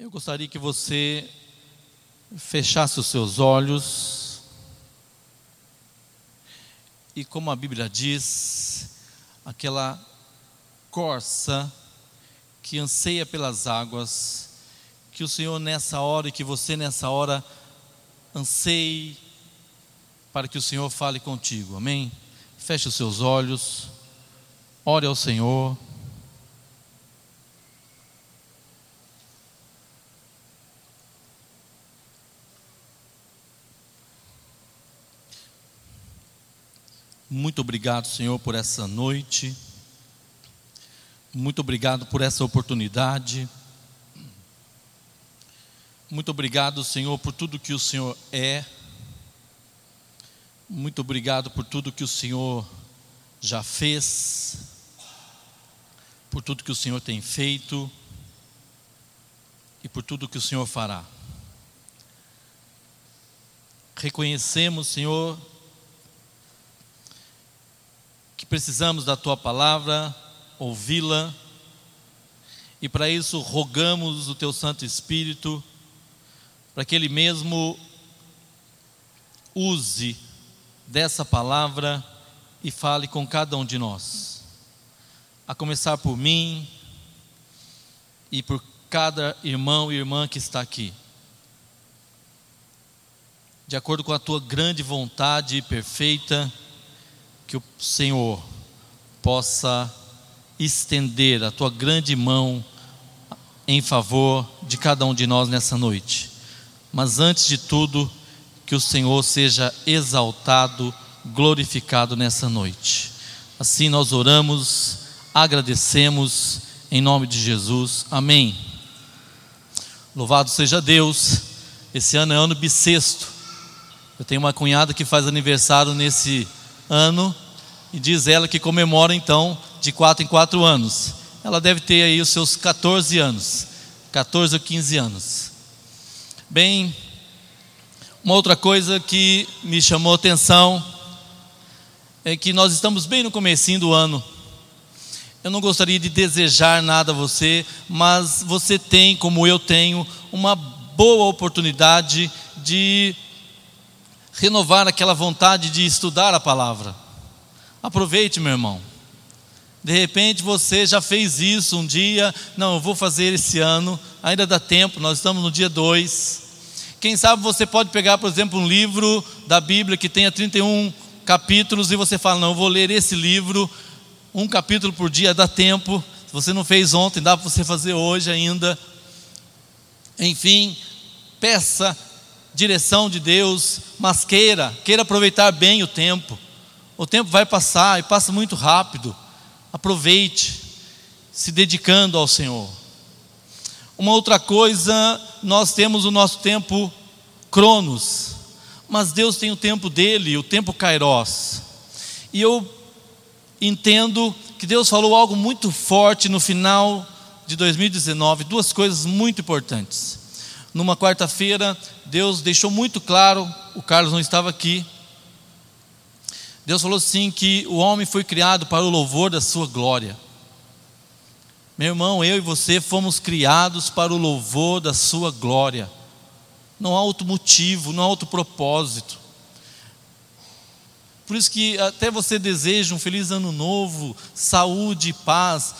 Eu gostaria que você fechasse os seus olhos e, como a Bíblia diz, aquela corça que anseia pelas águas, que o Senhor nessa hora e que você nessa hora anseie para que o Senhor fale contigo, amém? Feche os seus olhos, ore ao Senhor. Muito obrigado, Senhor, por essa noite. Muito obrigado por essa oportunidade. Muito obrigado, Senhor, por tudo que o Senhor é. Muito obrigado por tudo que o Senhor já fez, por tudo que o Senhor tem feito e por tudo que o Senhor fará. Reconhecemos, Senhor, que precisamos da tua palavra, ouvi-la, e para isso rogamos o teu Santo Espírito, para que ele mesmo use dessa palavra e fale com cada um de nós. A começar por mim e por cada irmão e irmã que está aqui. De acordo com a tua grande vontade perfeita, que o Senhor possa estender a tua grande mão em favor de cada um de nós nessa noite. Mas antes de tudo, que o Senhor seja exaltado, glorificado nessa noite. Assim nós oramos, agradecemos em nome de Jesus. Amém. Louvado seja Deus. Esse ano é ano bissexto. Eu tenho uma cunhada que faz aniversário nesse ano, e diz ela que comemora então de quatro em quatro anos. Ela deve ter aí os seus 14 anos, 14 ou 15 anos. Bem, uma outra coisa que me chamou atenção é que nós estamos bem no comecinho do ano. Eu não gostaria de desejar nada a você, mas você tem, como eu tenho, uma boa oportunidade de renovar aquela vontade de estudar a palavra. Aproveite, meu irmão. De repente você já fez isso um dia, não, eu vou fazer esse ano, ainda dá tempo, nós estamos no dia 2. Quem sabe você pode pegar, por exemplo, um livro da Bíblia que tenha 31 capítulos e você fala, não, eu vou ler esse livro, um capítulo por dia, dá tempo. Se você não fez ontem, dá para você fazer hoje ainda. Enfim, peça direção de Deus, mas queira, queira aproveitar bem o tempo. O tempo vai passar e passa muito rápido. Aproveite, se dedicando ao Senhor. Uma outra coisa, nós temos o nosso tempo Cronos, mas Deus tem o tempo dele, o tempo Kairos. E eu entendo que Deus falou algo muito forte no final de 2019, duas coisas muito importantes. Numa quarta-feira, Deus deixou muito claro, o Carlos não estava aqui. Deus falou assim que o homem foi criado para o louvor da sua glória. Meu irmão, eu e você fomos criados para o louvor da sua glória. Não há outro motivo, não há outro propósito. Por isso que até você deseja um feliz ano novo, saúde paz,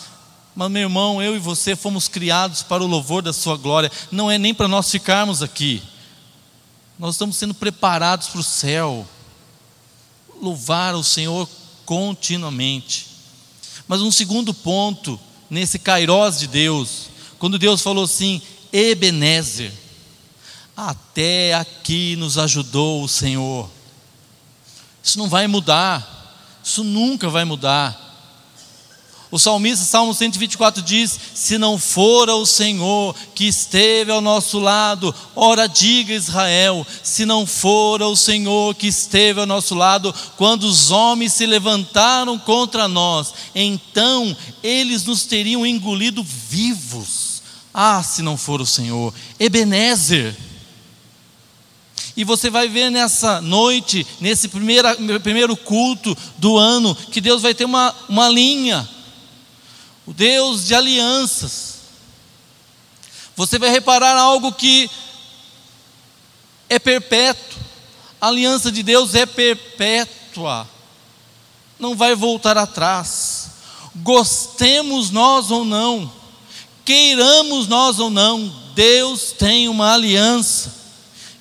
mas, meu irmão, eu e você fomos criados para o louvor da Sua glória, não é nem para nós ficarmos aqui, nós estamos sendo preparados para o céu, louvar o Senhor continuamente. Mas um segundo ponto, nesse kairós de Deus, quando Deus falou assim, Ebenezer, até aqui nos ajudou o Senhor. Isso não vai mudar, isso nunca vai mudar. O salmista, Salmo 124 diz: Se não fora o Senhor que esteve ao nosso lado, ora diga Israel, se não fora o Senhor que esteve ao nosso lado, quando os homens se levantaram contra nós, então eles nos teriam engolido vivos. Ah, se não for o Senhor, Ebenezer. E você vai ver nessa noite, nesse primeiro, primeiro culto do ano, que Deus vai ter uma, uma linha o Deus de alianças. Você vai reparar algo que é perpétuo. A aliança de Deus é perpétua. Não vai voltar atrás. Gostemos nós ou não, queiramos nós ou não, Deus tem uma aliança.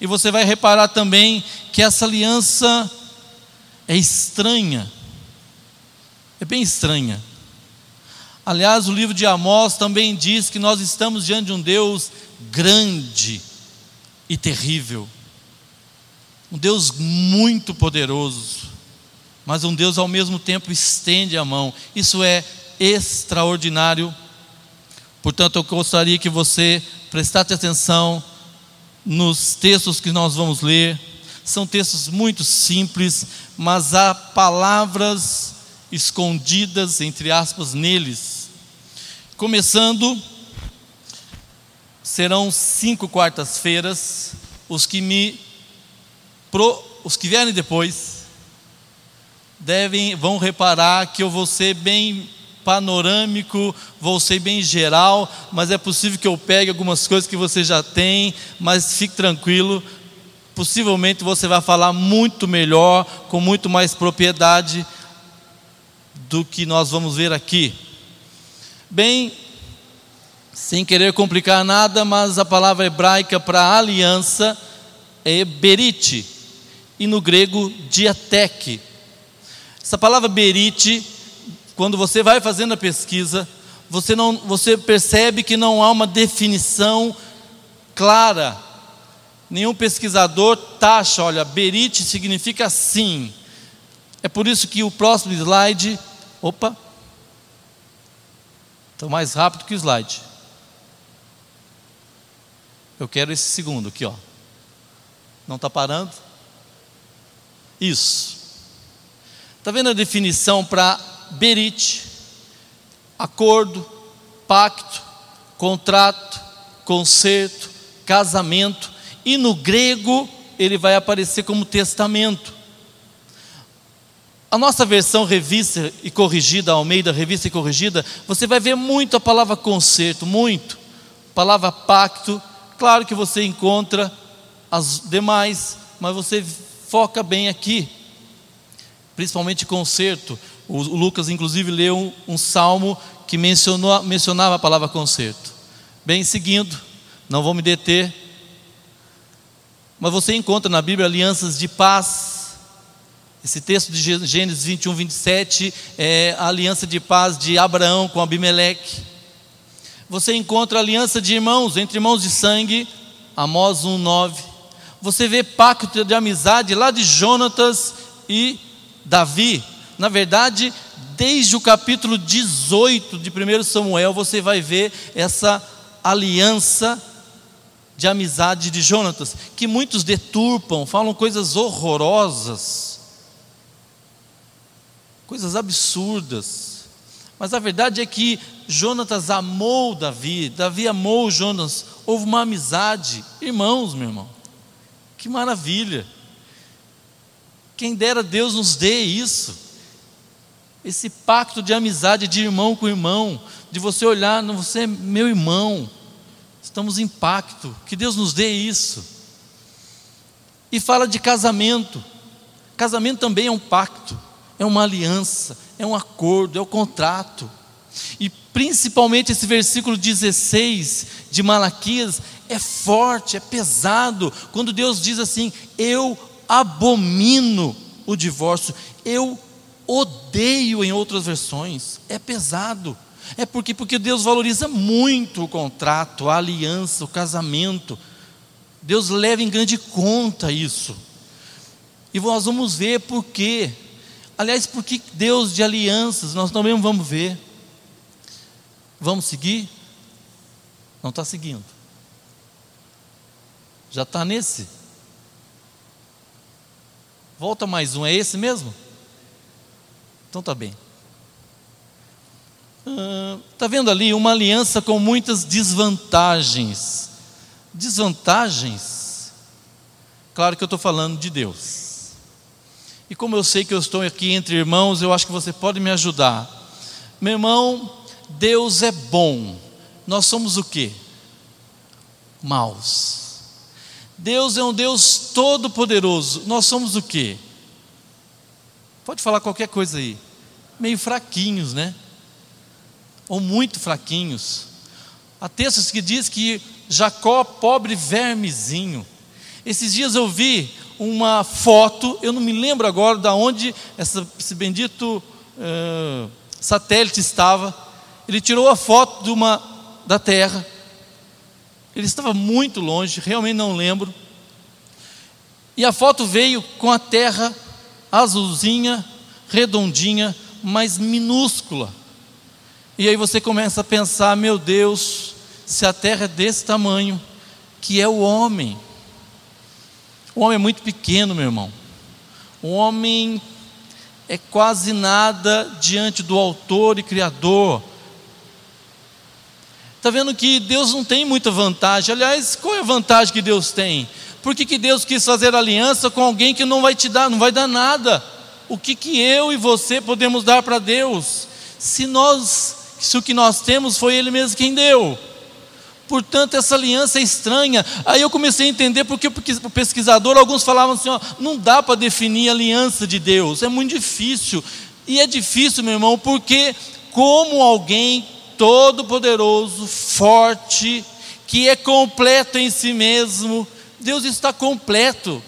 E você vai reparar também que essa aliança é estranha. É bem estranha. Aliás, o livro de Amós também diz que nós estamos diante de um Deus grande e terrível. Um Deus muito poderoso, mas um Deus ao mesmo tempo estende a mão. Isso é extraordinário. Portanto, eu gostaria que você prestasse atenção nos textos que nós vamos ler. São textos muito simples, mas há palavras escondidas, entre aspas, neles. Começando, serão cinco quartas-feiras, os que me pro, os que vierem depois devem vão reparar que eu vou ser bem panorâmico, vou ser bem geral, mas é possível que eu pegue algumas coisas que você já tem, mas fique tranquilo, possivelmente você vai falar muito melhor, com muito mais propriedade do que nós vamos ver aqui. Bem, sem querer complicar nada, mas a palavra hebraica para aliança é berite, e no grego diateque. Essa palavra berite, quando você vai fazendo a pesquisa, você, não, você percebe que não há uma definição clara. Nenhum pesquisador taxa, olha, berite significa sim. É por isso que o próximo slide Opa! Estou mais rápido que o slide. Eu quero esse segundo aqui, ó. Não está parando? Isso. Está vendo a definição para berit? Acordo, pacto, contrato, conserto, casamento. E no grego ele vai aparecer como testamento. A nossa versão revista e corrigida, Almeida, revista e corrigida, você vai ver muito a palavra conserto, muito. Palavra pacto, claro que você encontra as demais, mas você foca bem aqui. Principalmente conserto. O Lucas, inclusive, leu um, um salmo que mencionou, mencionava a palavra conserto. Bem, seguindo, não vou me deter, mas você encontra na Bíblia alianças de paz, esse texto de Gênesis 21, 27 é a aliança de paz de Abraão com Abimeleque. Você encontra aliança de irmãos, entre irmãos de sangue, Amós 1, 9. Você vê pacto de amizade lá de Jonatas e Davi. Na verdade, desde o capítulo 18 de 1 Samuel, você vai ver essa aliança de amizade de Jonatas, que muitos deturpam, falam coisas horrorosas coisas absurdas. Mas a verdade é que Jonatas amou Davi, Davi amou Jonas, houve uma amizade. Irmãos, meu irmão, que maravilha. Quem dera Deus nos dê isso, esse pacto de amizade de irmão com irmão, de você olhar, você é meu irmão, estamos em pacto, que Deus nos dê isso. E fala de casamento, casamento também é um pacto é uma aliança, é um acordo, é um contrato. E principalmente esse versículo 16 de Malaquias é forte, é pesado, quando Deus diz assim: Eu abomino o divórcio, eu odeio em outras versões, é pesado. É porque, porque Deus valoriza muito o contrato, a aliança, o casamento. Deus leva em grande conta isso. E nós vamos ver por quê. Aliás, por que Deus de alianças? Nós também vamos ver. Vamos seguir? Não está seguindo. Já está nesse? Volta mais um, é esse mesmo? Então tá bem. Está ah, vendo ali uma aliança com muitas desvantagens. Desvantagens? Claro que eu estou falando de Deus. E como eu sei que eu estou aqui entre irmãos, eu acho que você pode me ajudar. Meu irmão, Deus é bom. Nós somos o quê? maus. Deus é um Deus todo-poderoso. Nós somos o quê? Pode falar qualquer coisa aí. Meio fraquinhos, né? Ou muito fraquinhos. Há textos que diz que Jacó, pobre vermezinho. Esses dias eu vi uma foto, eu não me lembro agora de onde essa, esse bendito uh, satélite estava. Ele tirou a foto de uma da Terra. Ele estava muito longe, realmente não lembro. E a foto veio com a Terra azulzinha, redondinha, mas minúscula. E aí você começa a pensar: meu Deus, se a terra é desse tamanho, que é o homem. O homem é muito pequeno, meu irmão. O homem é quase nada diante do Autor e Criador. Está vendo que Deus não tem muita vantagem. Aliás, qual é a vantagem que Deus tem? Por que, que Deus quis fazer aliança com alguém que não vai te dar, não vai dar nada? O que, que eu e você podemos dar para Deus? Se nós, se o que nós temos foi Ele mesmo quem deu. Portanto, essa aliança é estranha. Aí eu comecei a entender porque o pesquisador, alguns falavam assim: ó, não dá para definir a aliança de Deus, é muito difícil. E é difícil, meu irmão, porque como alguém todo-poderoso, forte, que é completo em si mesmo, Deus está completo.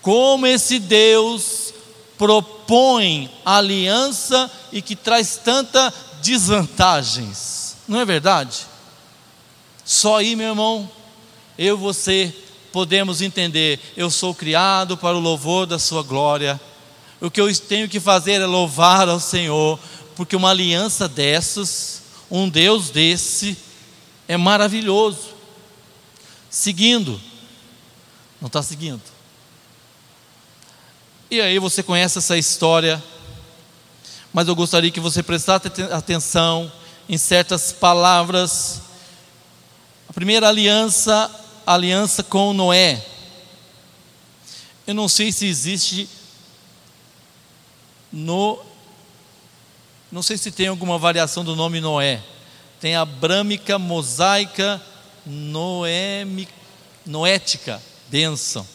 Como esse Deus propõe aliança e que traz tanta desvantagens, não é verdade? Só aí, meu irmão, eu e você podemos entender: eu sou criado para o louvor da Sua glória. O que eu tenho que fazer é louvar ao Senhor, porque uma aliança dessas, um Deus desse, é maravilhoso. Seguindo, não está seguindo. E aí você conhece essa história, mas eu gostaria que você prestasse atenção em certas palavras. A primeira aliança, a aliança com Noé. Eu não sei se existe no não sei se tem alguma variação do nome Noé. Tem a brâmica, mosaica, noémica, noética bênção.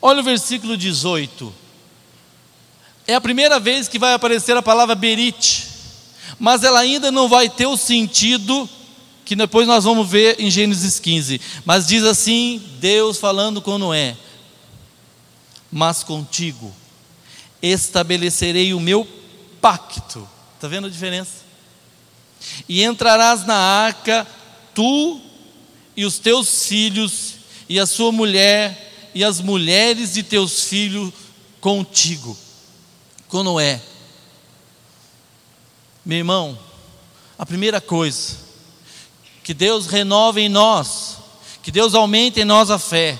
Olha o versículo 18. É a primeira vez que vai aparecer a palavra berite, mas ela ainda não vai ter o sentido que depois nós vamos ver em Gênesis 15. Mas diz assim: Deus falando com Noé: Mas contigo estabelecerei o meu pacto. Está vendo a diferença? E entrarás na arca, tu e os teus filhos e a sua mulher e as mulheres de teus filhos contigo. Com Noé. Meu irmão, a primeira coisa, que Deus renove em nós, que Deus aumente em nós a fé,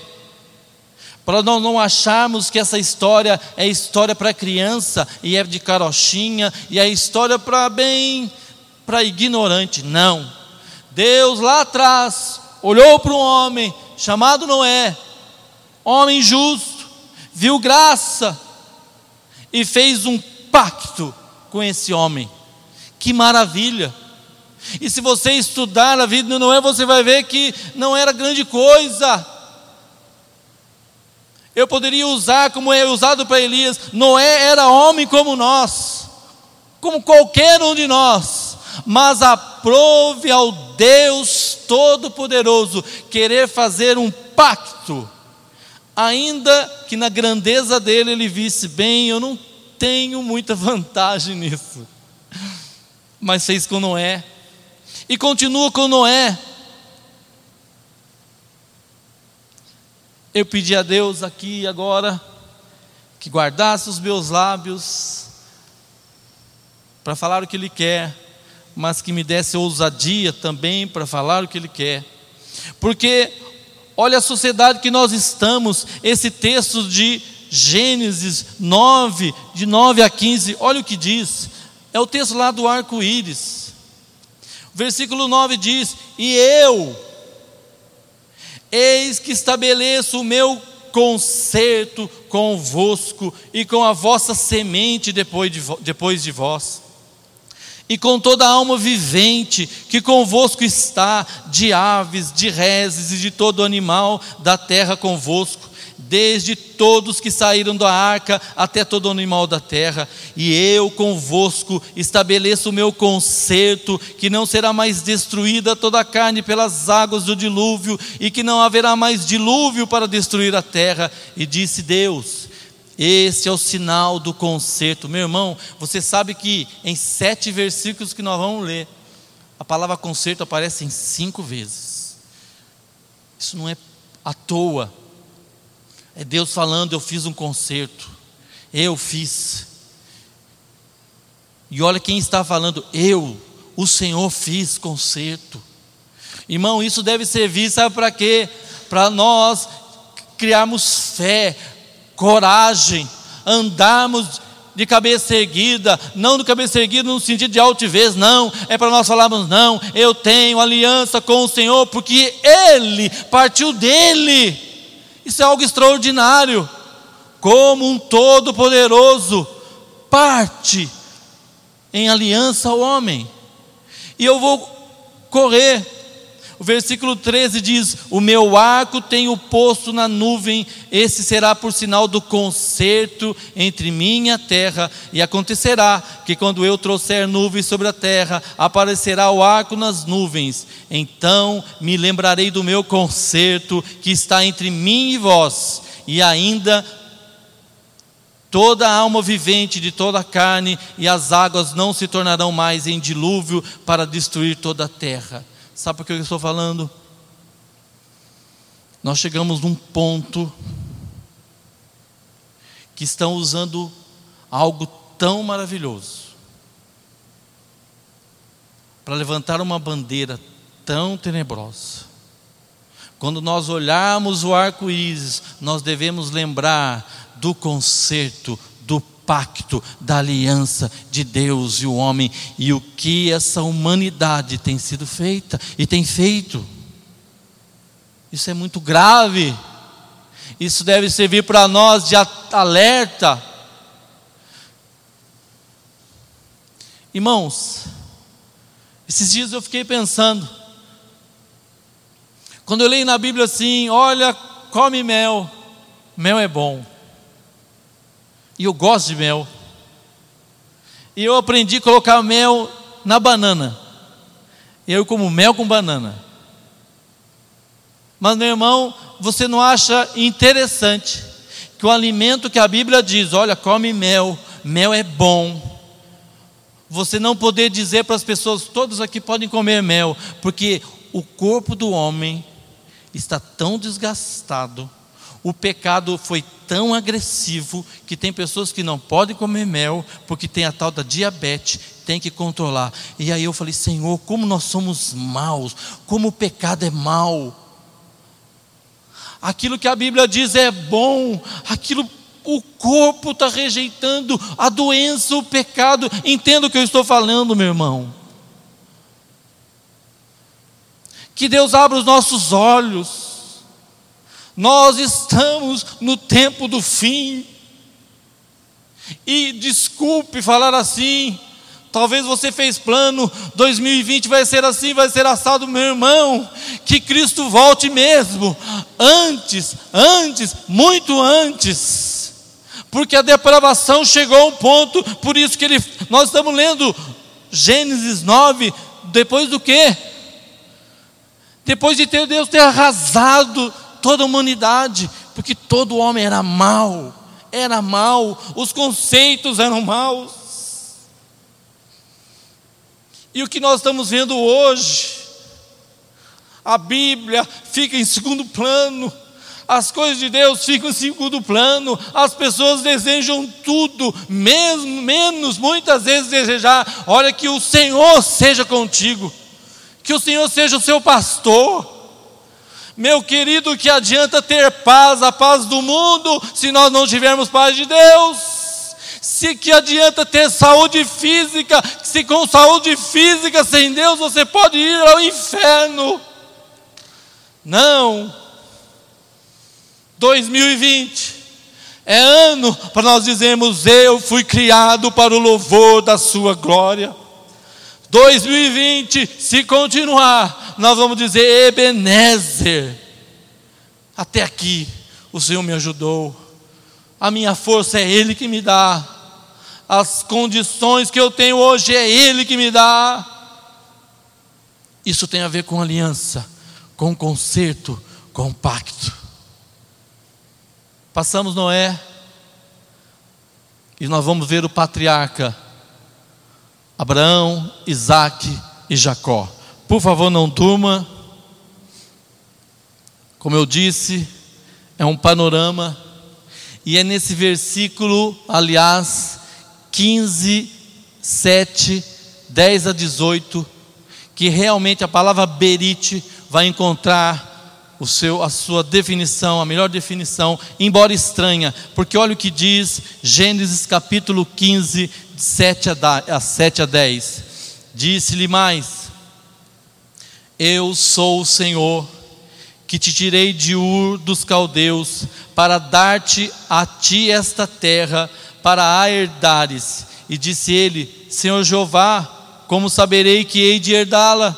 para nós não acharmos que essa história é história para criança e é de carochinha e é história para bem, para ignorante. Não. Deus lá atrás olhou para um homem chamado Noé, homem justo, viu graça e fez um pacto com esse homem. Que maravilha! E se você estudar a vida de Noé, você vai ver que não era grande coisa. Eu poderia usar como é usado para Elias: Noé era homem como nós, como qualquer um de nós, mas aprove ao Deus Todo-Poderoso querer fazer um pacto, ainda que na grandeza dele ele visse bem, eu não tenho muita vantagem nisso, mas fez com Noé, e continua com Noé. Eu pedi a Deus aqui agora que guardasse os meus lábios para falar o que Ele quer, mas que me desse ousadia também para falar o que Ele quer. Porque, olha a sociedade que nós estamos, esse texto de Gênesis 9, de 9 a 15, olha o que diz, é o texto lá do arco-íris. Versículo 9 diz: E eu, eis que estabeleço o meu concerto convosco e com a vossa semente depois de, depois de vós. E com toda a alma vivente que convosco está, de aves, de reses e de todo animal da terra convosco, desde todos que saíram da arca até todo animal da terra, e eu convosco estabeleço o meu concerto, que não será mais destruída toda a carne pelas águas do dilúvio, e que não haverá mais dilúvio para destruir a terra. E disse Deus: esse é o sinal do conserto. Meu irmão, você sabe que em sete versículos que nós vamos ler, a palavra conserto aparece em cinco vezes. Isso não é à toa. É Deus falando, eu fiz um conserto. Eu fiz. E olha quem está falando, eu, o Senhor fiz conserto. Irmão, isso deve servir, sabe para quê? Para nós criarmos fé, coragem, andarmos de cabeça erguida, não de cabeça erguida no sentido de altivez, não, é para nós falarmos, não, eu tenho aliança com o Senhor, porque Ele partiu dele, isso é algo extraordinário, como um todo-poderoso parte em aliança ao homem, e eu vou correr o versículo 13 diz: O meu arco tenho posto na nuvem, esse será por sinal do concerto entre mim e a terra. E acontecerá que quando eu trouxer nuvens sobre a terra, aparecerá o arco nas nuvens. Então me lembrarei do meu concerto que está entre mim e vós, e ainda toda a alma vivente de toda a carne, e as águas não se tornarão mais em dilúvio para destruir toda a terra. Sabe por que eu estou falando? Nós chegamos num ponto que estão usando algo tão maravilhoso para levantar uma bandeira tão tenebrosa. Quando nós olharmos o arco-íris, nós devemos lembrar do concerto, do pacto da aliança de Deus e o homem e o que essa humanidade tem sido feita e tem feito. Isso é muito grave. Isso deve servir para nós de alerta. Irmãos, esses dias eu fiquei pensando. Quando eu leio na Bíblia assim, olha, come mel, mel é bom. E eu gosto de mel. E eu aprendi a colocar mel na banana. Eu como mel com banana. Mas, meu irmão, você não acha interessante que o alimento que a Bíblia diz, olha, come mel, mel é bom. Você não poder dizer para as pessoas, todos aqui podem comer mel, porque o corpo do homem está tão desgastado o pecado foi tão agressivo que tem pessoas que não podem comer mel porque tem a tal da diabetes, tem que controlar. E aí eu falei, Senhor, como nós somos maus, como o pecado é mau. Aquilo que a Bíblia diz é bom, aquilo o corpo está rejeitando a doença, o pecado. Entenda o que eu estou falando, meu irmão. Que Deus abra os nossos olhos nós estamos no tempo do fim. E desculpe falar assim, Talvez você fez plano, 2020 vai ser assim, vai ser assado, meu irmão. Que Cristo volte mesmo, antes, antes, muito antes. Porque a depravação chegou a um ponto, por isso que ele, nós estamos lendo Gênesis 9, depois do quê? Depois de ter Deus ter arrasado toda a humanidade, porque todo homem era mau, era mau, os conceitos eram maus. E o que nós estamos vendo hoje, a Bíblia fica em segundo plano, as coisas de Deus ficam em segundo plano, as pessoas desejam tudo, mesmo menos muitas vezes desejar, olha que o Senhor seja contigo, que o Senhor seja o seu pastor, meu querido, que adianta ter paz, a paz do mundo, se nós não tivermos paz de Deus? Se que adianta ter saúde física, se com saúde física sem Deus você pode ir ao inferno? Não. 2020 é ano para nós dizermos: Eu fui criado para o louvor da Sua glória. 2020, se continuar, nós vamos dizer Ebenezer. Até aqui o Senhor me ajudou. A minha força é Ele que me dá. As condições que eu tenho hoje é Ele que me dá. Isso tem a ver com aliança, com conserto, com pacto. Passamos Noé e nós vamos ver o patriarca Abraão, Isaac e Jacó. Por favor, não durma. Como eu disse, é um panorama, e é nesse versículo, aliás, 15, 7, 10 a 18, que realmente a palavra berite vai encontrar o seu, a sua definição, a melhor definição, embora estranha, porque olha o que diz Gênesis capítulo 15, 7 a 7 a 10. Disse-lhe mais: Eu sou o Senhor que te tirei de Ur dos caldeus para dar-te a ti esta terra para a herdares. E disse ele: Senhor Jeová, como saberei que hei de herdá-la?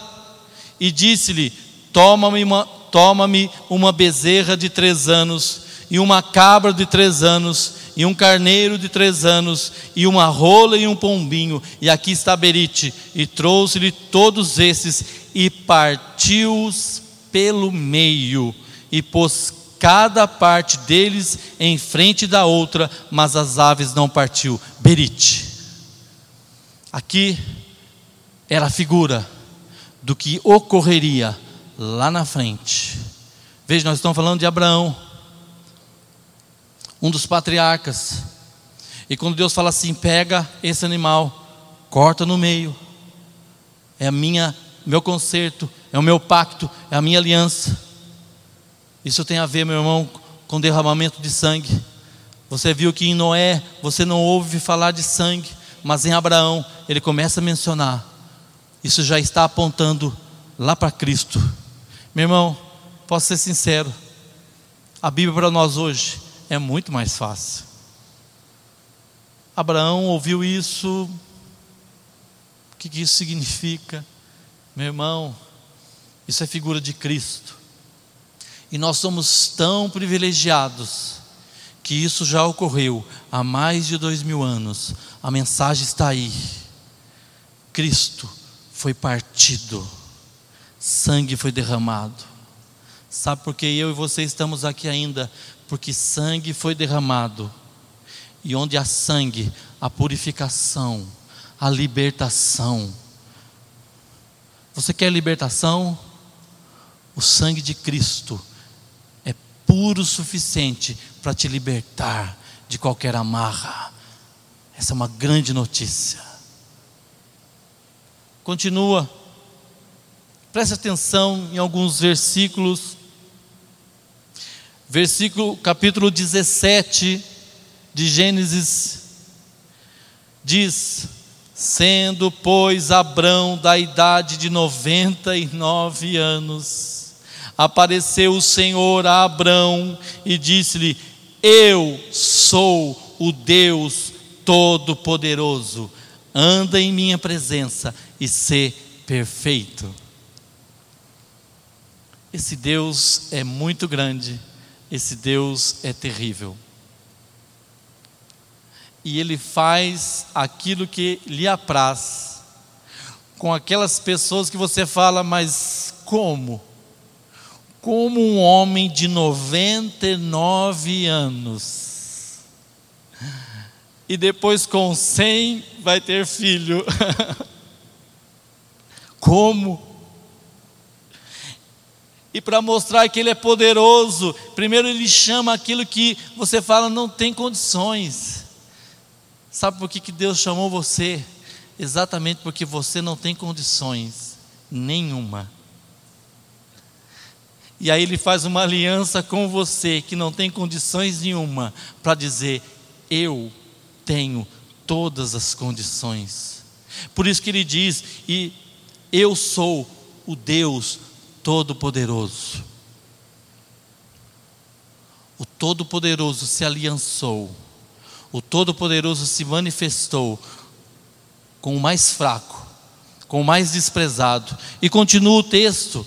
E disse-lhe: Toma-me uma, toma uma bezerra de três anos, e uma cabra de três anos, e um carneiro de três anos, e uma rola e um pombinho, e aqui está Berite, e trouxe-lhe todos esses, e partiu-os pelo meio, e pôs cada parte deles em frente da outra, mas as aves não partiu. Berite. Aqui era a figura do que ocorreria lá na frente. Veja, nós estamos falando de Abraão um dos patriarcas. E quando Deus fala assim: pega esse animal, corta no meio, é a minha, meu conserto, é o meu pacto, é a minha aliança. Isso tem a ver, meu irmão, com derramamento de sangue. Você viu que em Noé você não ouve falar de sangue, mas em Abraão ele começa a mencionar. Isso já está apontando lá para Cristo. Meu irmão, posso ser sincero, a Bíblia para nós hoje é muito mais fácil. Abraão ouviu isso, o que, isso significa? Meu irmão, isso é figura de Cristo. E nós somos tão privilegiados que isso já ocorreu há mais de dois mil anos. A mensagem está aí. Cristo foi partido, sangue foi derramado. Sabe por que eu e você estamos aqui ainda? Porque sangue foi derramado, e onde há sangue, a purificação, a libertação. Você quer libertação? O sangue de Cristo é puro o suficiente para te libertar de qualquer amarra. Essa é uma grande notícia. Continua. Preste atenção em alguns versículos versículo, capítulo 17 de Gênesis, diz: Sendo, pois, Abrão da idade de noventa e nove anos, apareceu o Senhor a Abrão e disse-lhe: Eu sou o Deus Todo-Poderoso, anda em minha presença e sê perfeito. Esse Deus é muito grande esse Deus é terrível. E ele faz aquilo que lhe apraz, com aquelas pessoas que você fala, mas como? Como um homem de 99 anos, e depois com 100 vai ter filho. Como? E para mostrar que Ele é poderoso, primeiro Ele chama aquilo que você fala não tem condições. Sabe por que, que Deus chamou você? Exatamente porque você não tem condições nenhuma. E aí Ele faz uma aliança com você que não tem condições nenhuma, para dizer: Eu tenho todas as condições. Por isso que Ele diz: E eu sou o Deus Todo-Poderoso. O Todo-Poderoso se aliançou, o Todo-Poderoso se manifestou com o mais fraco, com o mais desprezado. E continua o texto.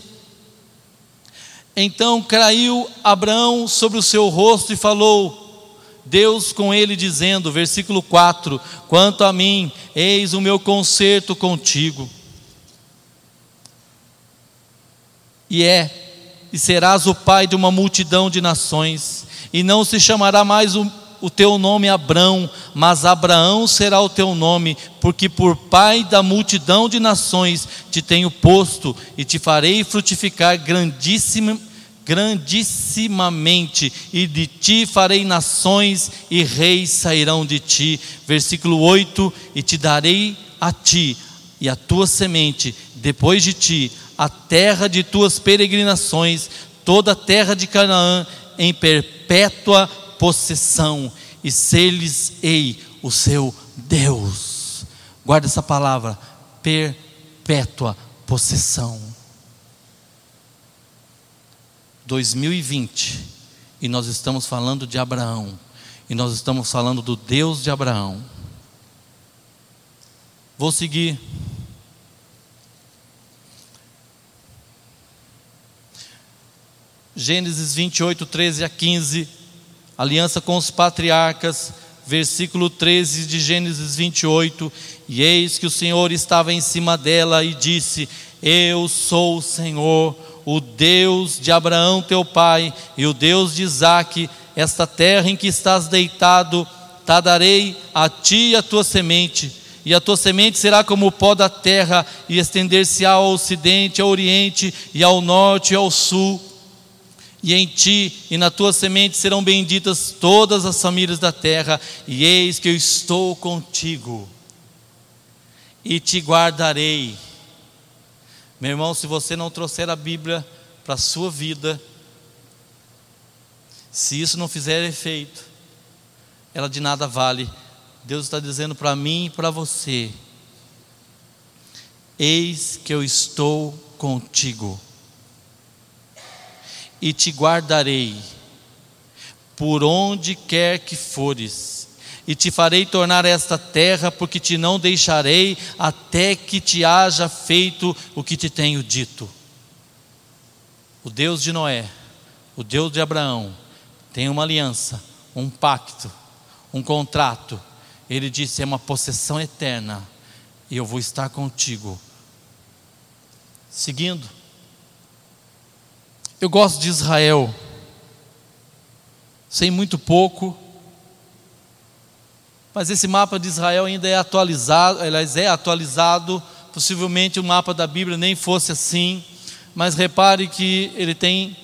Então caiu Abraão sobre o seu rosto e falou: Deus com ele, dizendo, versículo 4: Quanto a mim, eis o meu conserto contigo. E é, e serás o pai de uma multidão de nações, e não se chamará mais o, o teu nome Abrão, mas Abraão será o teu nome, porque por pai da multidão de nações te tenho posto, e te farei frutificar grandíssima grandissimamente, e de ti farei nações, e reis sairão de ti. Versículo 8: E te darei a ti e a tua semente, depois de ti, a terra de tuas peregrinações, toda a terra de Canaã, em perpétua possessão, e ser-lhes-ei o seu Deus. Guarda essa palavra, perpétua possessão. 2020 e nós estamos falando de Abraão e nós estamos falando do Deus de Abraão. Vou seguir. Gênesis 28, 13 a 15, aliança com os patriarcas, versículo 13 de Gênesis 28. E eis que o Senhor estava em cima dela e disse: Eu sou o Senhor o Deus de Abraão teu pai e o Deus de Isaque, esta terra em que estás deitado, te darei a ti e a tua semente, e a tua semente será como o pó da terra, e estender-se-á ao ocidente, ao oriente, e ao norte e ao sul. E em ti e na tua semente serão benditas todas as famílias da terra, e eis que eu estou contigo, e te guardarei meu irmão, se você não trouxer a Bíblia para a sua vida, se isso não fizer efeito, ela de nada vale. Deus está dizendo para mim e para você: Eis que eu estou contigo, e te guardarei por onde quer que fores e te farei tornar esta terra, porque te não deixarei até que te haja feito o que te tenho dito. O Deus de Noé, o Deus de Abraão, tem uma aliança, um pacto, um contrato. Ele disse: é uma possessão eterna, e eu vou estar contigo. Seguindo, eu gosto de Israel, sei muito pouco, mas esse mapa de Israel ainda é atualizado, aliás, é atualizado, possivelmente o mapa da Bíblia nem fosse assim, mas repare que ele tem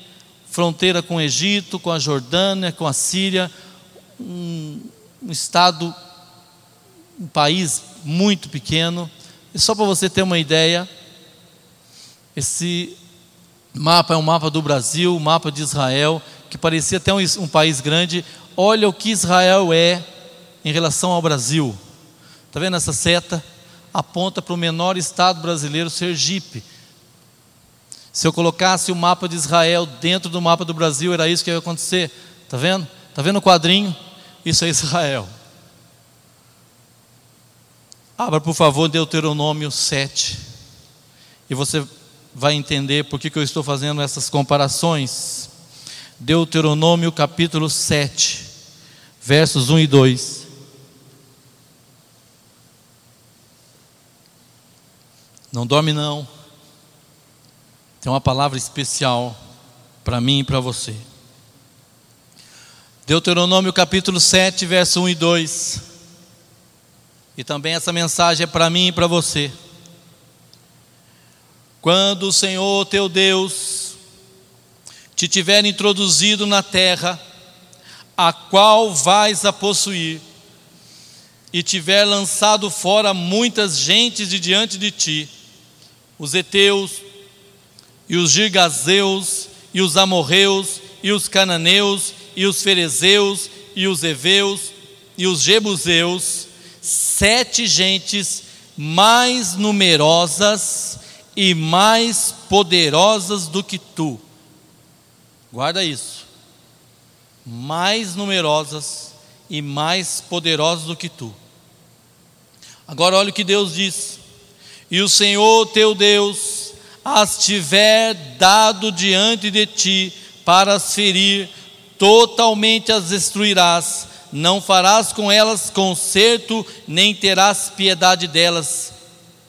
fronteira com o Egito, com a Jordânia, com a Síria, um, um estado, um país muito pequeno. E só para você ter uma ideia, esse mapa é um mapa do Brasil, um mapa de Israel, que parecia até um, um país grande. Olha o que Israel é em relação ao Brasil. Está vendo essa seta? Aponta para o menor estado brasileiro, Sergipe. Se eu colocasse o mapa de Israel dentro do mapa do Brasil, era isso que ia acontecer. Está vendo? Está vendo o quadrinho? Isso é Israel. Abra, por favor, Deuteronômio 7. E você vai entender por que, que eu estou fazendo essas comparações. Deuteronômio capítulo 7, versos 1 e 2. Não dorme não. Tem uma palavra especial para mim e para você. Deuteronômio capítulo 7, verso 1 e 2. E também essa mensagem é para mim e para você. Quando o Senhor teu Deus te tiver introduzido na terra, a qual vais a possuir, e tiver lançado fora muitas gentes de diante de ti, os heteus, e os girgazeus, e os amorreus, e os cananeus, e os ferezeus, e os heveus, e os jebuseus, sete gentes mais numerosas e mais poderosas do que tu. Guarda isso. Mais numerosas e mais poderosas do que tu. Agora olha o que Deus diz: e o Senhor teu Deus as tiver dado diante de ti para as ferir, totalmente as destruirás, não farás com elas conserto, nem terás piedade delas.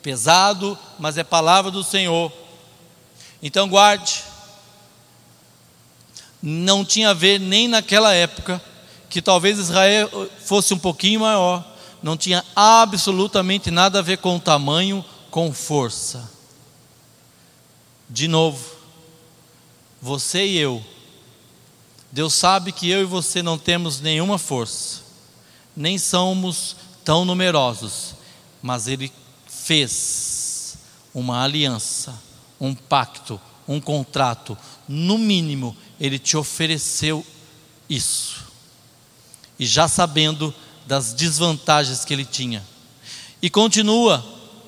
Pesado, mas é palavra do Senhor. Então guarde. Não tinha a ver nem naquela época, que talvez Israel fosse um pouquinho maior, não tinha absolutamente nada a ver com tamanho, com força. De novo, você e eu, Deus sabe que eu e você não temos nenhuma força, nem somos tão numerosos, mas Ele fez uma aliança, um pacto, um contrato, no mínimo, Ele te ofereceu isso, e já sabendo das desvantagens que ele tinha. E continua,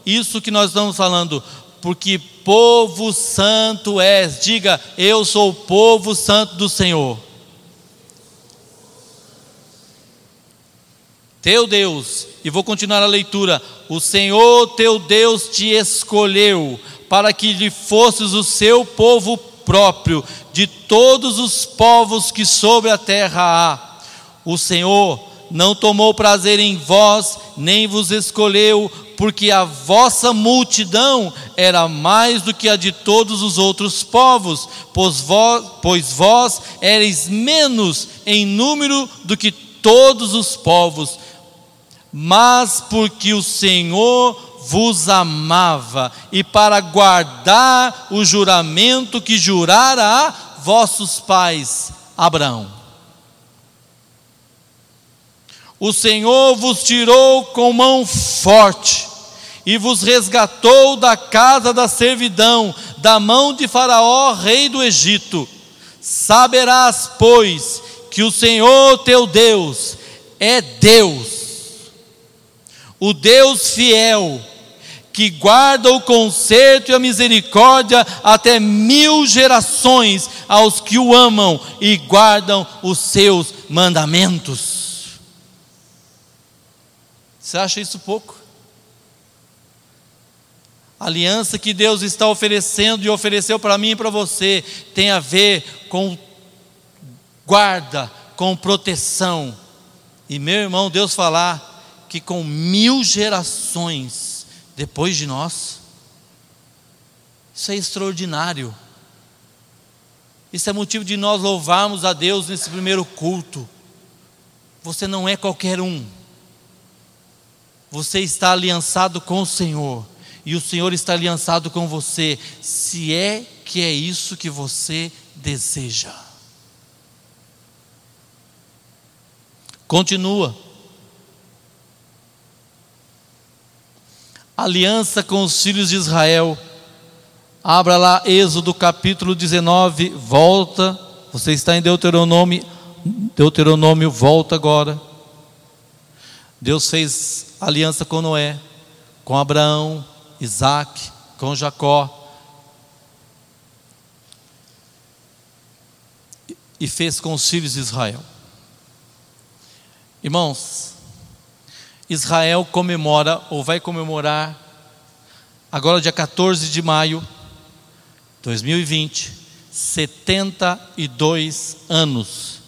isso que nós estamos falando, porque povo santo és, diga, eu sou o povo santo do Senhor. Teu Deus, e vou continuar a leitura: o Senhor teu Deus te escolheu para que lhe fosses o seu povo próprio de todos os povos que sobre a terra há. O Senhor não tomou prazer em vós, nem vos escolheu, porque a vossa multidão era mais do que a de todos os outros povos, pois vós, pois vós menos em número do que todos os povos, mas porque o Senhor vos amava, e para guardar o juramento que jurara a vossos pais, Abraão. O Senhor vos tirou com mão forte e vos resgatou da casa da servidão, da mão de Faraó, rei do Egito. Saberás, pois, que o Senhor teu Deus é Deus, o Deus fiel, que guarda o conserto e a misericórdia até mil gerações aos que o amam e guardam os seus mandamentos. Você acha isso pouco? A aliança que Deus está oferecendo e ofereceu para mim e para você tem a ver com guarda, com proteção. E meu irmão, Deus falar com mil gerações depois de nós, isso é extraordinário. Isso é motivo de nós louvarmos a Deus nesse primeiro culto. Você não é qualquer um. Você está aliançado com o Senhor e o Senhor está aliançado com você, se é que é isso que você deseja. Continua. Aliança com os filhos de Israel. Abra lá Êxodo capítulo 19, volta. Você está em Deuteronômio, Deuteronômio, volta agora. Deus fez aliança com Noé, com Abraão, Isaac, com Jacó. E fez com os filhos de Israel. Irmãos, Israel comemora, ou vai comemorar, agora dia 14 de maio de 2020, 72 anos,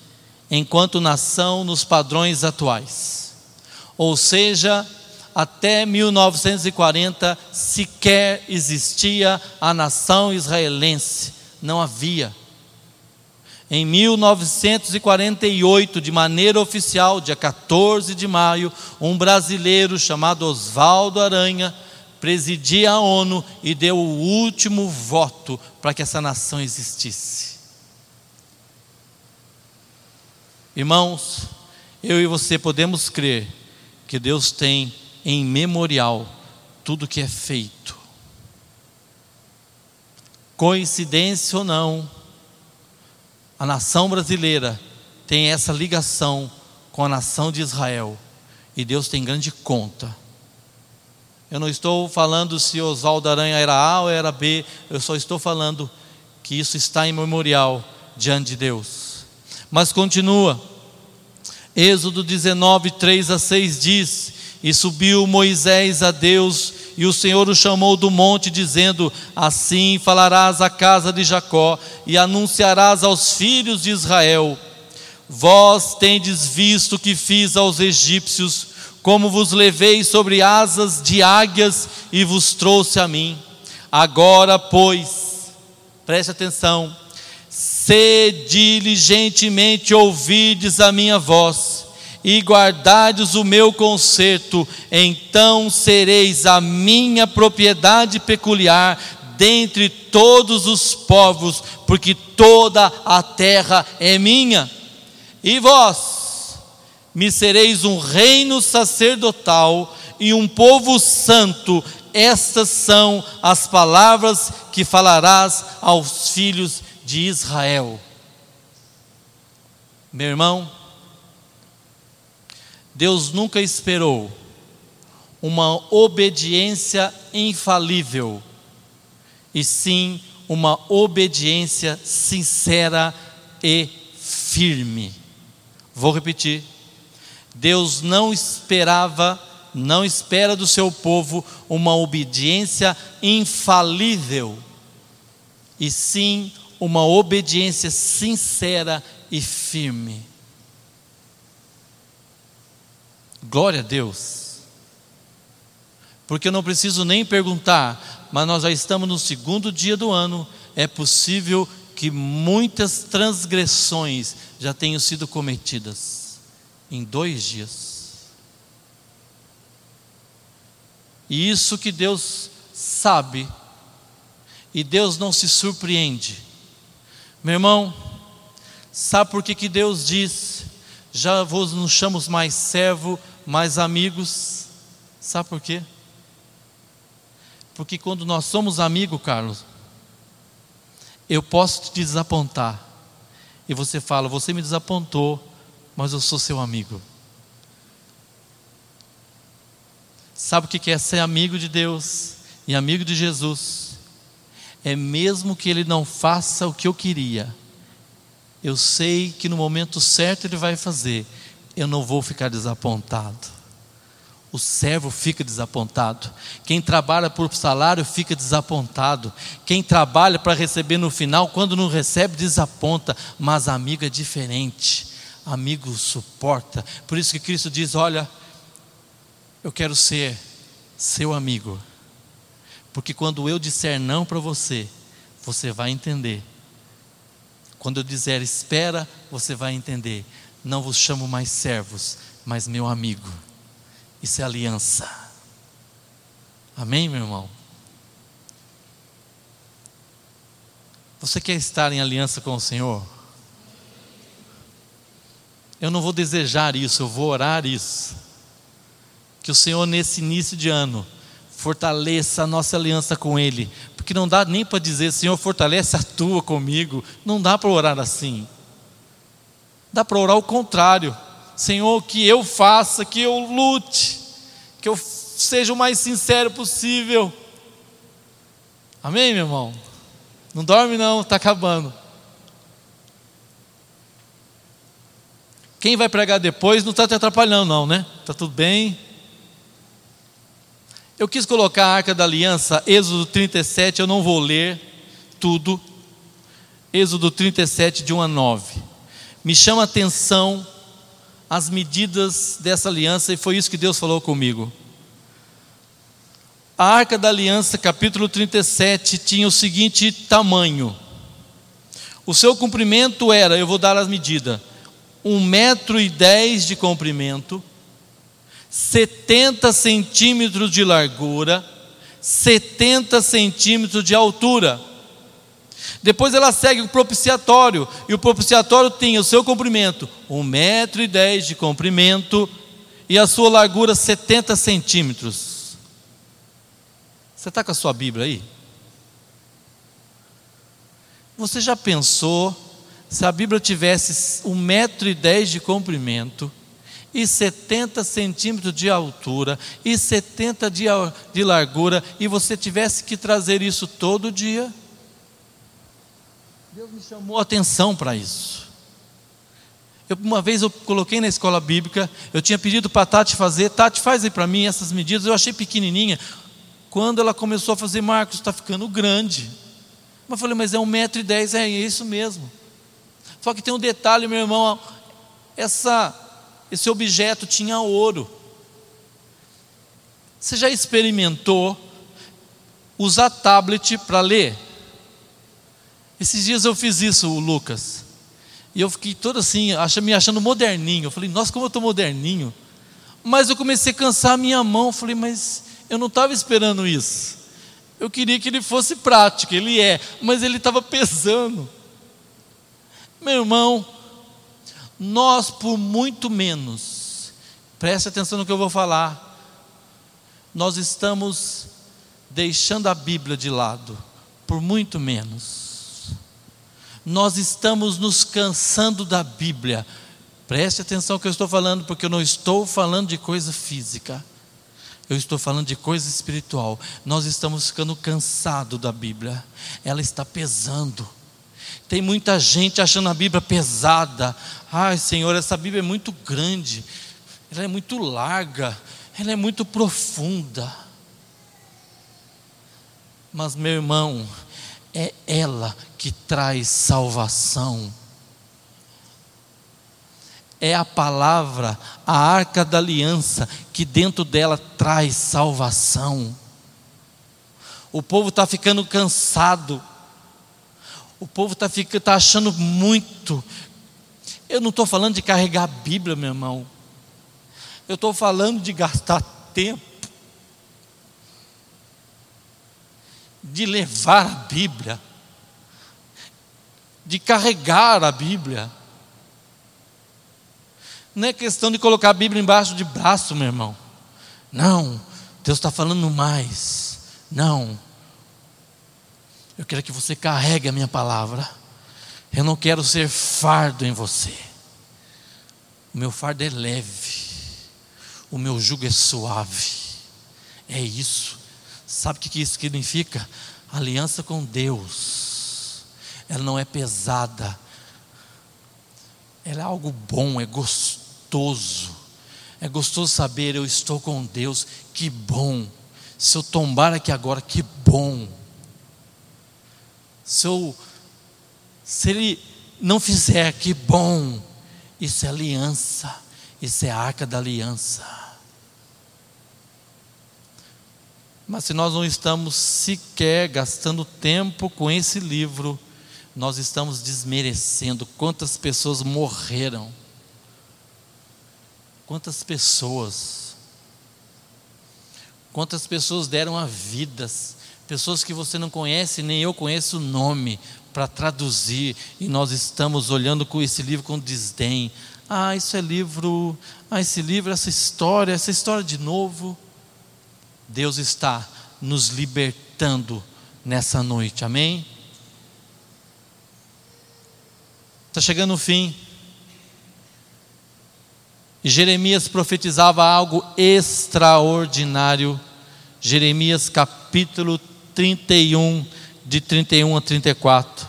enquanto nação nos padrões atuais ou seja, até 1940 sequer existia a nação israelense, não havia. Em 1948, de maneira oficial, dia 14 de maio, um brasileiro chamado Oswaldo Aranha presidia a ONU e deu o último voto para que essa nação existisse. Irmãos, eu e você podemos crer que Deus tem em memorial tudo que é feito. Coincidência ou não, a nação brasileira tem essa ligação com a nação de Israel e Deus tem grande conta. Eu não estou falando se Oswaldo Aranha era A ou era B, eu só estou falando que isso está em memorial diante de Deus. Mas continua. Êxodo 19, 3 a 6 diz: E subiu Moisés a Deus E o Senhor o chamou do monte, dizendo: Assim falarás à casa de Jacó e anunciarás aos filhos de Israel: Vós tendes visto o que fiz aos egípcios, como vos levei sobre asas de águias e vos trouxe a mim. Agora, pois, preste atenção, se diligentemente ouvides a minha voz, e guardardes o meu conserto, então sereis a minha propriedade peculiar dentre todos os povos, porque toda a terra é minha. E vós me sereis um reino sacerdotal e um povo santo. Estas são as palavras que falarás aos filhos de Israel. Meu irmão, Deus nunca esperou uma obediência infalível, e sim uma obediência sincera e firme. Vou repetir. Deus não esperava, não espera do seu povo uma obediência infalível, e sim uma obediência sincera e firme. Glória a Deus. Porque eu não preciso nem perguntar, mas nós já estamos no segundo dia do ano, é possível que muitas transgressões já tenham sido cometidas em dois dias. E isso que Deus sabe, e Deus não se surpreende. Meu irmão, sabe por que, que Deus diz: já vos não chamamos mais servo, mais amigos? Sabe por quê? Porque quando nós somos amigos, Carlos, eu posso te desapontar. E você fala, você me desapontou, mas eu sou seu amigo. Sabe o que é ser amigo de Deus e amigo de Jesus? É mesmo que ele não faça o que eu queria, eu sei que no momento certo ele vai fazer, eu não vou ficar desapontado. O servo fica desapontado. Quem trabalha por salário fica desapontado. Quem trabalha para receber no final, quando não recebe, desaponta. Mas amigo é diferente. Amigo suporta. Por isso que Cristo diz: Olha, eu quero ser seu amigo. Porque quando eu disser não para você, você vai entender. Quando eu disser espera, você vai entender. Não vos chamo mais servos, mas meu amigo. Isso é aliança. Amém, meu irmão? Você quer estar em aliança com o Senhor? Eu não vou desejar isso, eu vou orar isso. Que o Senhor, nesse início de ano, fortaleça a nossa aliança com Ele, porque não dá nem para dizer, Senhor, fortalece a tua comigo, não dá para orar assim, dá para orar o contrário, Senhor, que eu faça, que eu lute, que eu seja o mais sincero possível. Amém, meu irmão? Não dorme não, está acabando. Quem vai pregar depois não está te atrapalhando, não, né? Está tudo bem? Eu quis colocar a arca da aliança, Êxodo 37, eu não vou ler tudo. Êxodo 37, de 1 a 9. Me chama a atenção as medidas dessa aliança, e foi isso que Deus falou comigo. A arca da aliança, capítulo 37, tinha o seguinte tamanho. O seu comprimento era, eu vou dar as medidas, um metro e dez de comprimento, 70 centímetros de largura, 70 centímetros de altura. Depois ela segue o propiciatório, e o propiciatório tem o seu comprimento, um metro e dez de comprimento, e a sua largura 70 centímetros. Você está com a sua Bíblia aí? Você já pensou se a Bíblia tivesse um metro e dez de comprimento e 70 centímetros de altura e 70 de, de largura e você tivesse que trazer isso todo dia? Deus me chamou a atenção para isso. Eu, uma vez eu coloquei na escola bíblica, eu tinha pedido para a Tati fazer, Tati faz aí para mim essas medidas, eu achei pequenininha. Quando ela começou a fazer, Marcos, está ficando grande. Mas eu falei, mas é um metro e dez, é isso mesmo. Só que tem um detalhe, meu irmão, essa, esse objeto tinha ouro. Você já experimentou usar tablet para ler? Esses dias eu fiz isso, o Lucas. E eu fiquei todo assim, me achando moderninho. Eu falei, nossa, como eu estou moderninho. Mas eu comecei a cansar a minha mão. Eu falei, mas eu não estava esperando isso. Eu queria que ele fosse prático, ele é, mas ele estava pesando. Meu irmão, nós por muito menos, preste atenção no que eu vou falar, nós estamos deixando a Bíblia de lado, por muito menos nós estamos nos cansando da Bíblia. Preste atenção no que eu estou falando, porque eu não estou falando de coisa física. Eu estou falando de coisa espiritual. Nós estamos ficando cansados da Bíblia. Ela está pesando. Tem muita gente achando a Bíblia pesada. Ai, Senhor, essa Bíblia é muito grande. Ela é muito larga. Ela é muito profunda. Mas, meu irmão, é ela que traz salvação. É a palavra, a arca da aliança, que dentro dela traz salvação. O povo está ficando cansado, o povo está tá achando muito. Eu não estou falando de carregar a Bíblia, meu irmão, eu estou falando de gastar tempo de levar a Bíblia, de carregar a Bíblia. Não é questão de colocar a Bíblia embaixo de braço, meu irmão. Não, Deus está falando mais. Não. Eu quero que você carregue a minha palavra. Eu não quero ser fardo em você. O meu fardo é leve. O meu jugo é suave. É isso. Sabe o que isso significa? Aliança com Deus. Ela não é pesada. Ela é algo bom, é gostoso. É gostoso saber eu estou com Deus. Que bom. Se eu tombar aqui agora, que bom. Se eu se ele não fizer, que bom. Isso é aliança. Isso é a arca da aliança. Mas se nós não estamos sequer gastando tempo com esse livro, nós estamos desmerecendo quantas pessoas morreram. Quantas pessoas. Quantas pessoas deram a vidas. Pessoas que você não conhece, nem eu conheço o nome, para traduzir, e nós estamos olhando com esse livro com desdém. Ah, isso é livro, ah, esse livro, essa história, essa história de novo. Deus está nos libertando nessa noite, amém? Está chegando o fim. E Jeremias profetizava algo extraordinário. Jeremias capítulo 31, de 31 a 34.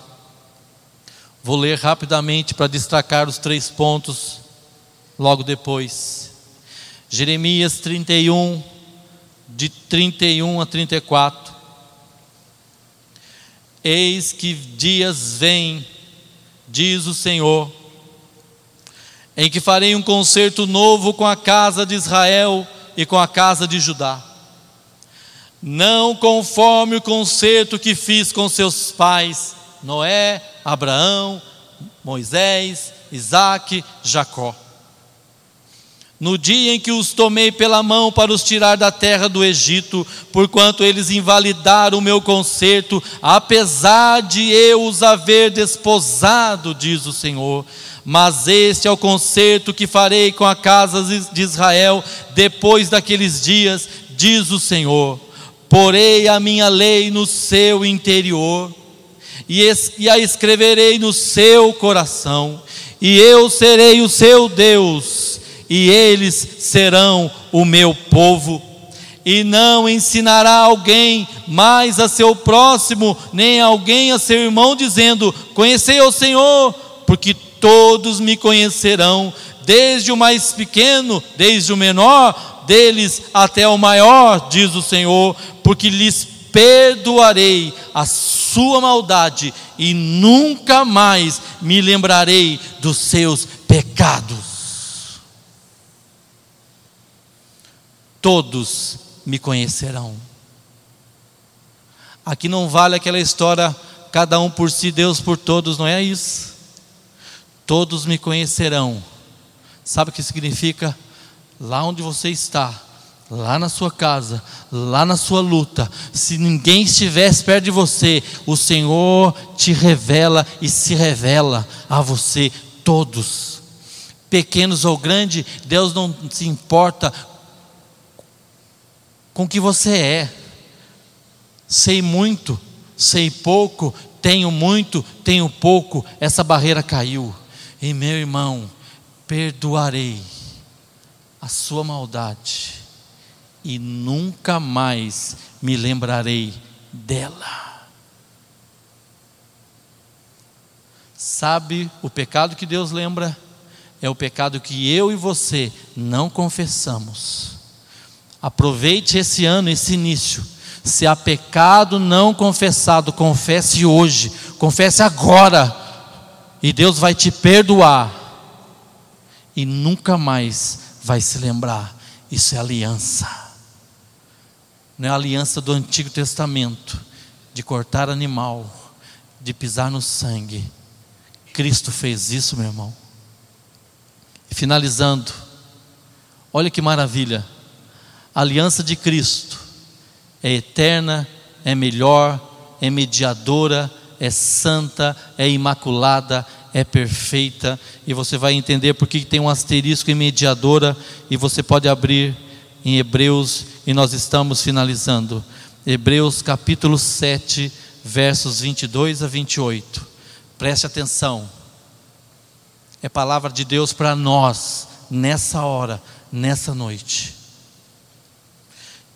Vou ler rapidamente para destacar os três pontos logo depois. Jeremias 31, de 31 a 34. Eis que dias vêm, diz o Senhor, em que farei um concerto novo com a casa de Israel e com a casa de Judá. Não conforme o concerto que fiz com seus pais, Noé, Abraão, Moisés, Isaque, Jacó no dia em que os tomei pela mão para os tirar da terra do Egito, porquanto eles invalidaram o meu conserto, apesar de eu os haver desposado, diz o Senhor. Mas este é o conserto que farei com a casa de Israel depois daqueles dias, diz o Senhor. Porei a minha lei no seu interior, e a escreverei no seu coração, e eu serei o seu Deus e eles serão o meu povo. E não ensinará alguém mais a seu próximo, nem alguém a seu irmão, dizendo: Conhecei o Senhor, porque todos me conhecerão, desde o mais pequeno, desde o menor, deles até o maior, diz o Senhor, porque lhes perdoarei a sua maldade e nunca mais me lembrarei dos seus pecados. Todos me conhecerão. Aqui não vale aquela história, cada um por si, Deus por todos, não é isso? Todos me conhecerão. Sabe o que significa? Lá onde você está, lá na sua casa, lá na sua luta, se ninguém estivesse perto de você, o Senhor te revela e se revela a você, todos, pequenos ou grandes, Deus não se importa com o que você é. Sei muito, sei pouco, tenho muito, tenho pouco, essa barreira caiu. E meu irmão, perdoarei a sua maldade e nunca mais me lembrarei dela. Sabe o pecado que Deus lembra? É o pecado que eu e você não confessamos. Aproveite esse ano, esse início. Se há pecado não confessado, confesse hoje, confesse agora, e Deus vai te perdoar, e nunca mais vai se lembrar. Isso é aliança não é aliança do Antigo Testamento, de cortar animal, de pisar no sangue. Cristo fez isso, meu irmão. Finalizando, olha que maravilha, a aliança de Cristo é eterna, é melhor, é mediadora, é santa, é imaculada, é perfeita, e você vai entender por que tem um asterisco em mediadora, e você pode abrir em Hebreus e nós estamos finalizando. Hebreus capítulo 7, versos 22 a 28. Preste atenção. É palavra de Deus para nós, nessa hora, nessa noite.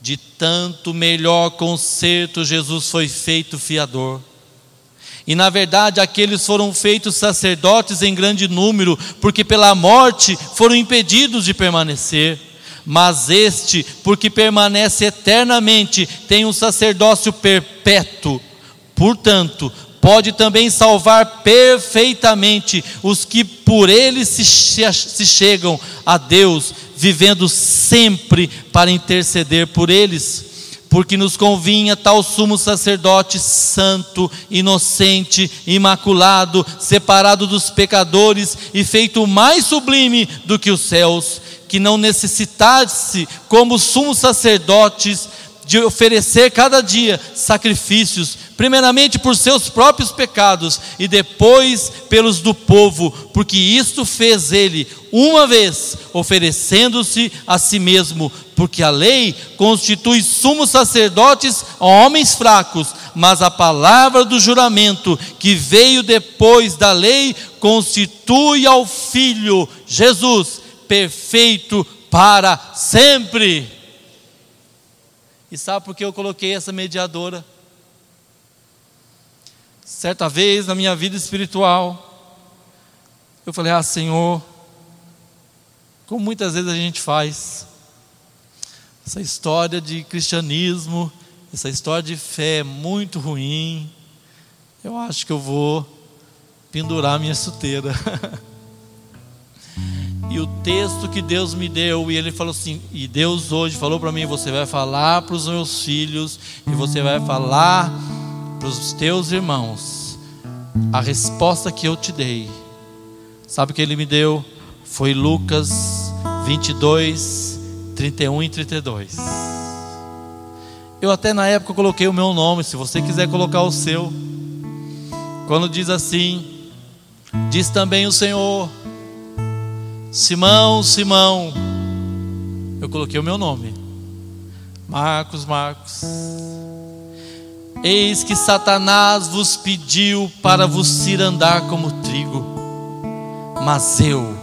De tanto melhor conserto, Jesus foi feito fiador. E na verdade, aqueles foram feitos sacerdotes em grande número, porque pela morte foram impedidos de permanecer mas este, porque permanece eternamente, tem um sacerdócio perpétuo. Portanto, pode também salvar perfeitamente os que por ele se, se chegam a Deus, vivendo sempre para interceder por eles porque nos convinha tal sumo sacerdote santo, inocente, imaculado, separado dos pecadores e feito mais sublime do que os céus, que não necessitasse, como sumos sacerdotes, de oferecer cada dia sacrifícios, primeiramente por seus próprios pecados e depois pelos do povo, porque isto fez ele uma vez, oferecendo-se a si mesmo, porque a lei constitui sumos sacerdotes a homens fracos, mas a palavra do juramento que veio depois da lei constitui ao Filho Jesus perfeito para sempre. E sabe por que eu coloquei essa mediadora? Certa vez na minha vida espiritual, eu falei: Ah, Senhor, como muitas vezes a gente faz, essa história de cristianismo, essa história de fé é muito ruim, eu acho que eu vou pendurar minha chuteira. E o texto que Deus me deu, e ele falou assim: e Deus hoje falou para mim: você vai falar para os meus filhos, e você vai falar para os teus irmãos, a resposta que eu te dei. Sabe o que ele me deu? Foi Lucas 22, 31 e 32. Eu até na época coloquei o meu nome, se você quiser colocar o seu. Quando diz assim: Diz também o Senhor Simão, Simão. Eu coloquei o meu nome. Marcos, Marcos. Eis que Satanás vos pediu para vos ir andar como trigo, mas eu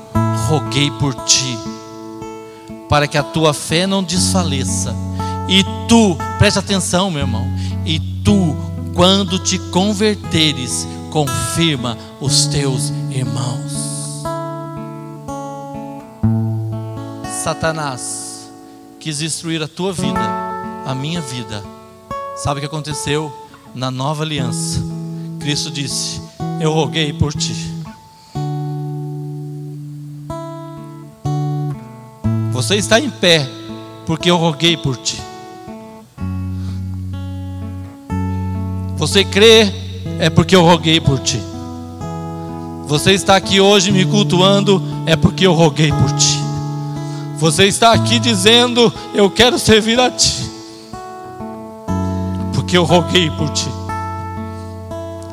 roguei por ti, para que a tua fé não desfaleça. E tu, preste atenção, meu irmão, e tu, quando te converteres, confirma os teus irmãos. Satanás quis destruir a tua vida, a minha vida. Sabe o que aconteceu? Na nova aliança, Cristo disse: Eu roguei por ti. Você está em pé, porque eu roguei por ti. Você crê, é porque eu roguei por ti. Você está aqui hoje me cultuando, é porque eu roguei por ti. Você está aqui dizendo, eu quero servir a ti, porque eu roguei por ti.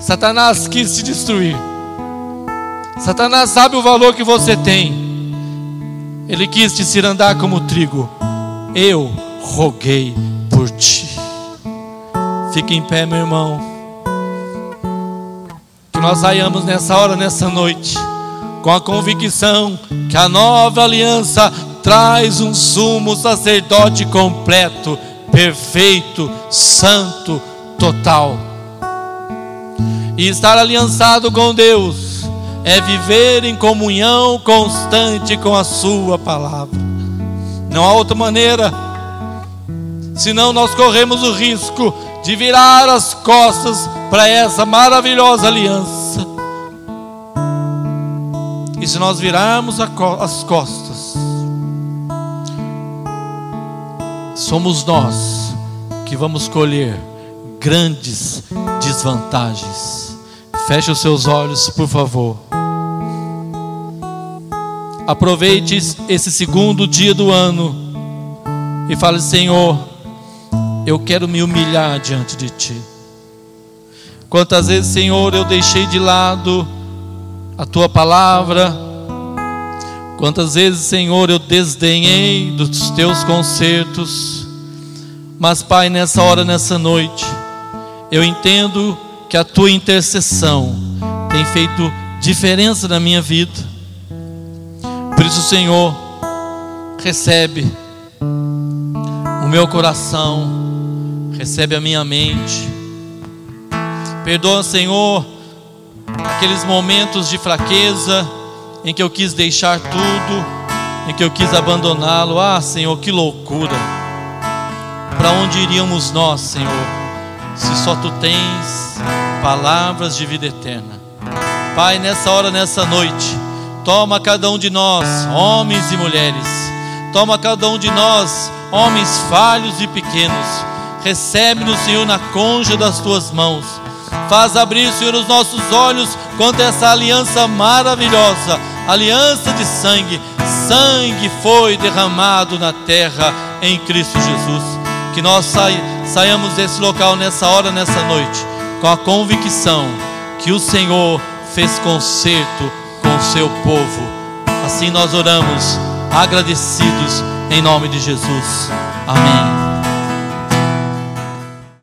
Satanás quis te destruir. Satanás sabe o valor que você tem. Ele quis te cirandar como trigo. Eu roguei por ti. Fique em pé, meu irmão que nós saiamos nessa hora, nessa noite, com a convicção que a nova aliança traz um sumo sacerdote completo, perfeito, santo, total. E estar aliançado com Deus é viver em comunhão constante com a Sua palavra. Não há outra maneira, senão nós corremos o risco de virar as costas para essa maravilhosa aliança. E se nós virarmos as costas, somos nós que vamos colher grandes desvantagens. Feche os seus olhos, por favor. Aproveite esse segundo dia do ano e fale: Senhor, eu quero me humilhar diante de Ti. Quantas vezes, Senhor, eu deixei de lado a Tua palavra, quantas vezes, Senhor, eu desdenhei dos Teus concertos, mas, Pai, nessa hora, nessa noite, eu entendo que a Tua intercessão tem feito diferença na minha vida. Por isso, Senhor, recebe o meu coração recebe a minha mente. Perdoa, Senhor, aqueles momentos de fraqueza em que eu quis deixar tudo, em que eu quis abandoná-lo. Ah, Senhor, que loucura! Para onde iríamos nós, Senhor, se só tu tens palavras de vida eterna? Pai, nessa hora, nessa noite, toma cada um de nós, homens e mulheres, toma cada um de nós, homens falhos e pequenos Recebe-nos, Senhor, na conja das tuas mãos. Faz abrir, Senhor, os nossos olhos quanto a essa aliança maravilhosa aliança de sangue. Sangue foi derramado na terra em Cristo Jesus. Que nós saiamos desse local nessa hora, nessa noite, com a convicção que o Senhor fez concerto com o seu povo. Assim nós oramos, agradecidos em nome de Jesus. Amém.